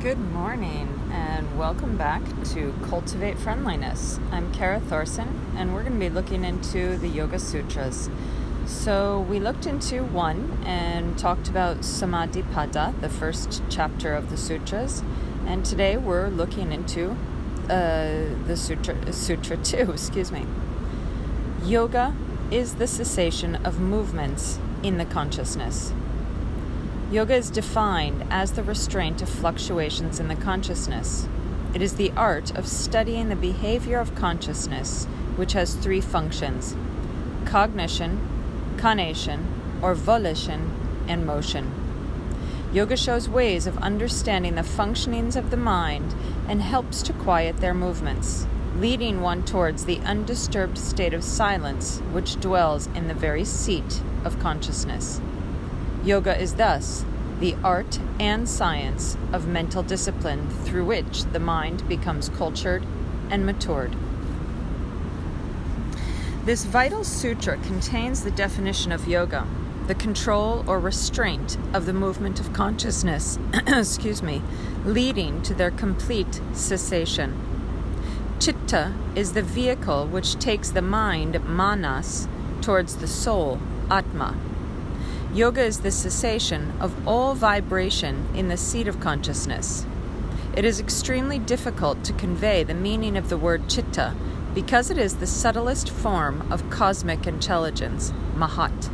Good morning and welcome back to Cultivate Friendliness. I'm Kara Thorson and we're going to be looking into the Yoga Sutras. So, we looked into one and talked about Samadhipada, the first chapter of the sutras, and today we're looking into uh, the sutra, sutra 2, excuse me. Yoga is the cessation of movements in the consciousness. Yoga is defined as the restraint of fluctuations in the consciousness. It is the art of studying the behavior of consciousness, which has three functions cognition, conation, or volition, and motion. Yoga shows ways of understanding the functionings of the mind and helps to quiet their movements, leading one towards the undisturbed state of silence which dwells in the very seat of consciousness. Yoga is thus the art and science of mental discipline through which the mind becomes cultured and matured. This vital sutra contains the definition of yoga, the control or restraint of the movement of consciousness, excuse me, leading to their complete cessation. Chitta is the vehicle which takes the mind, manas, towards the soul, atma. Yoga is the cessation of all vibration in the seat of consciousness. It is extremely difficult to convey the meaning of the word chitta because it is the subtlest form of cosmic intelligence, Mahat.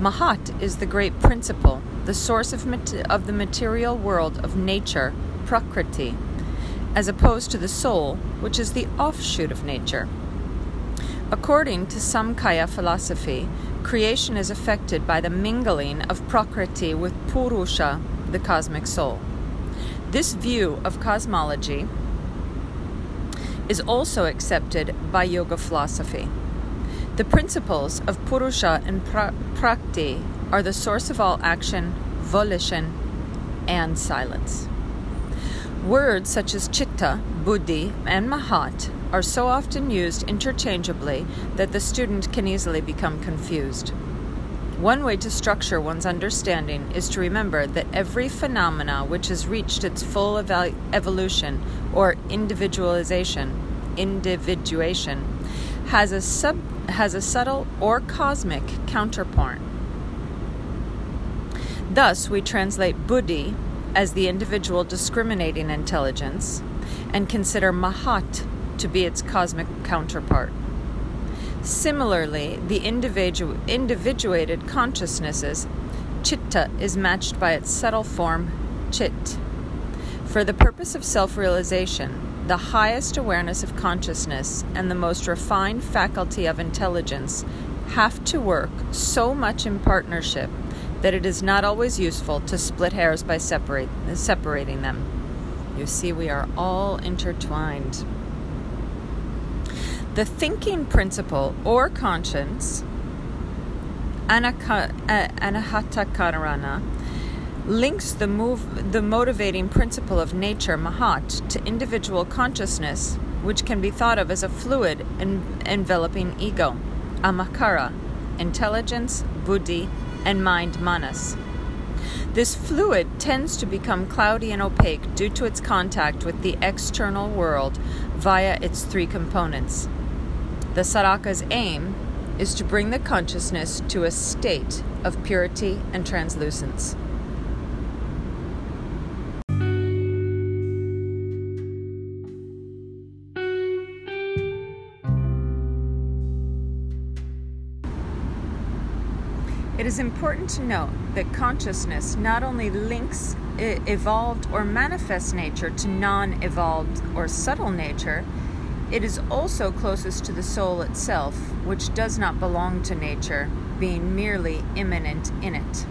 Mahat is the great principle, the source of, of the material world of nature, Prakriti, as opposed to the soul, which is the offshoot of nature. According to Samkhya philosophy, creation is affected by the mingling of Prakriti with Purusha, the cosmic soul. This view of cosmology is also accepted by yoga philosophy. The principles of Purusha and pra- Prakriti are the source of all action, volition, and silence. Words such as chitta, buddhi, and mahat are so often used interchangeably that the student can easily become confused. One way to structure one's understanding is to remember that every phenomena which has reached its full evolution or individualization, individuation, has a sub has a subtle or cosmic counterpart. Thus, we translate buddhi as the individual discriminating intelligence and consider mahat to be its cosmic counterpart. Similarly, the individu- individuated consciousnesses, chitta, is matched by its subtle form, chit. For the purpose of self realization, the highest awareness of consciousness and the most refined faculty of intelligence have to work so much in partnership that it is not always useful to split hairs by separate, separating them. You see, we are all intertwined. The thinking principle or conscience, anahata karana, links the move the motivating principle of nature mahat to individual consciousness which can be thought of as a fluid en- enveloping ego ahamkara intelligence buddhi and mind manas. This fluid tends to become cloudy and opaque due to its contact with the external world via its three components the sadhaka's aim is to bring the consciousness to a state of purity and translucence. It is important to note that consciousness not only links evolved or manifest nature to non evolved or subtle nature, it is also closest to the soul itself, which does not belong to nature, being merely immanent in it.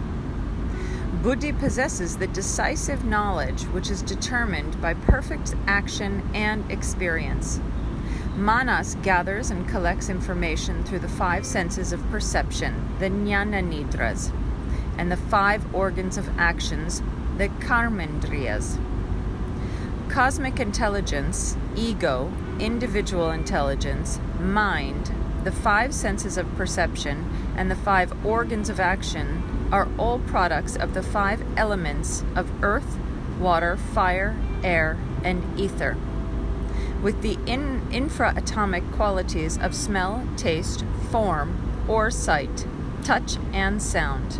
Buddhi possesses the decisive knowledge which is determined by perfect action and experience. Manas gathers and collects information through the five senses of perception, the jnanendriyas, and the five organs of actions, the karmendriyas. Cosmic intelligence, ego, individual intelligence, mind, the five senses of perception, and the five organs of action are all products of the five elements of earth, water, fire, air, and ether, with the in- infraatomic qualities of smell, taste, form, or sight, touch, and sound.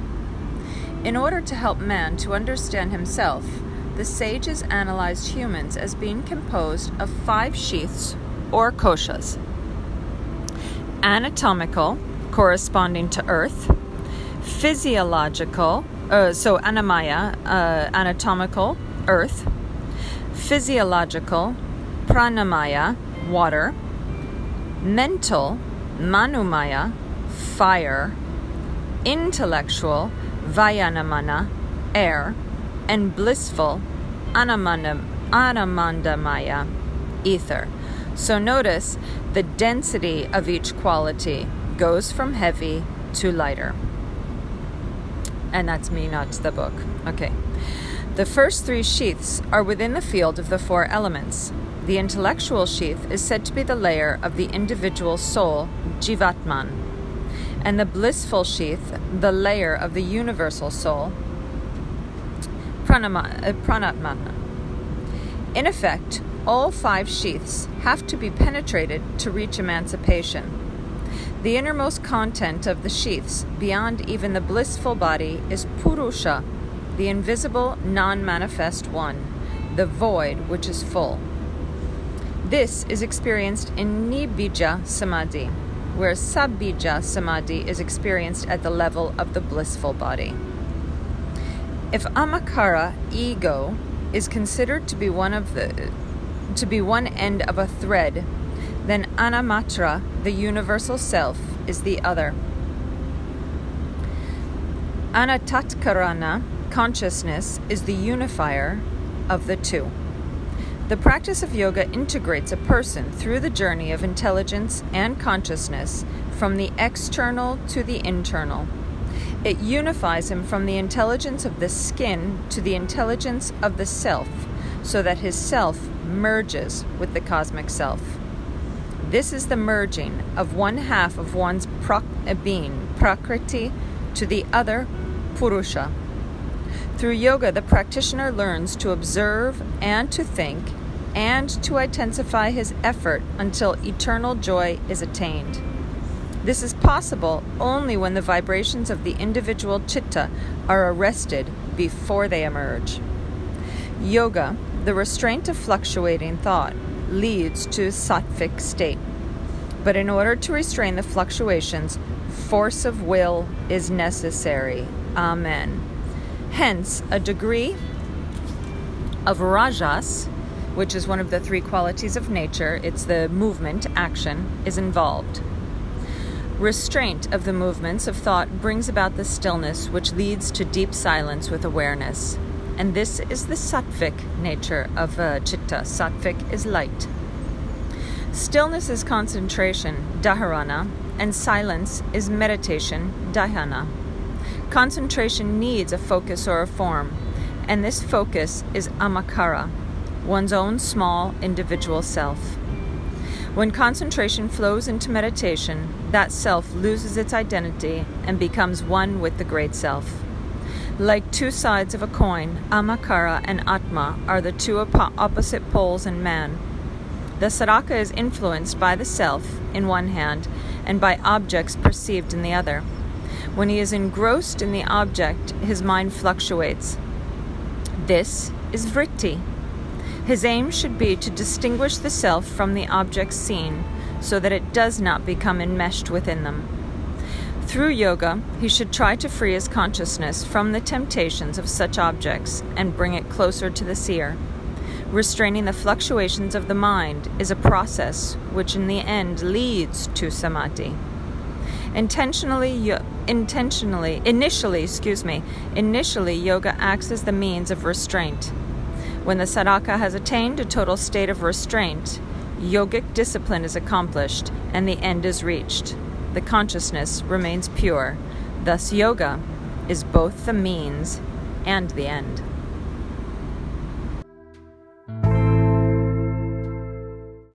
In order to help man to understand himself, the sages analyzed humans as being composed of five sheaths or koshas anatomical, corresponding to earth, physiological, uh, so annamaya, uh, anatomical, earth, physiological, pranamaya, water, mental, manomaya, fire, intellectual, Vayanamana, air, and blissful, Anamandamaya, ether. So notice the density of each quality goes from heavy to lighter. And that's me, not the book. Okay. The first three sheaths are within the field of the four elements. The intellectual sheath is said to be the layer of the individual soul, Jivatman, and the blissful sheath, the layer of the universal soul, pranama, uh. In effect, all five sheaths have to be penetrated to reach emancipation. The innermost content of the sheaths, beyond even the blissful body, is Purusha, the invisible, non manifest one, the void which is full. This is experienced in Nirbija Samadhi where sabija samadhi is experienced at the level of the blissful body. If ahamkara, ego, is considered to be one of the to be one end of a thread, then anamatra, the universal self, is the other. Antahkarana, consciousness, is the unifier of the two. The practice of yoga integrates a person through the journey of intelligence and consciousness from the external to the internal. It unifies him from the intelligence of the skin to the intelligence of the self, so that his self merges with the cosmic self. This is the merging of one half of one's eh, being, Prakriti, to the other, Purusha. Through yoga, the practitioner learns to observe and to think and to intensify his effort until eternal joy is attained. This is possible only when the vibrations of the individual chitta are arrested before they emerge. Yoga, the restraint of fluctuating thought, leads to sattvic state. But in order to restrain the fluctuations, force of will is necessary. Amen. Hence, a degree of rajas, which is one of the three qualities of nature, it's the movement, action, is involved. Restraint of the movements of thought brings about the stillness which leads to deep silence with awareness. And this is the sattvic nature of uh, chitta. Sattvic is light. Stillness is concentration, dharana, and silence is meditation, dhyana. Concentration needs a focus or a form, and this focus is ahamkara, one's own small individual self. When concentration flows into meditation, that self loses its identity and becomes one with the great self. Like two sides of a coin, ahamkara and atma are the two opposite poles in man. The sadhaka is influenced by the self in one hand and by objects perceived in the other. When he is engrossed in the object, his mind fluctuates. This is vritti. His aim should be to distinguish the self from the objects seen so that it does not become enmeshed within them. Through yoga, he should try to free his consciousness from the temptations of such objects and bring it closer to the seer. Restraining the fluctuations of the mind is a process which in the end leads to samadhi. Intentionally, intentionally, initially, excuse me, initially yoga acts as the means of restraint. When the sadhaka has attained a total state of restraint, yogic discipline is accomplished and the end is reached. The consciousness remains pure. Thus, yoga is both the means and the end.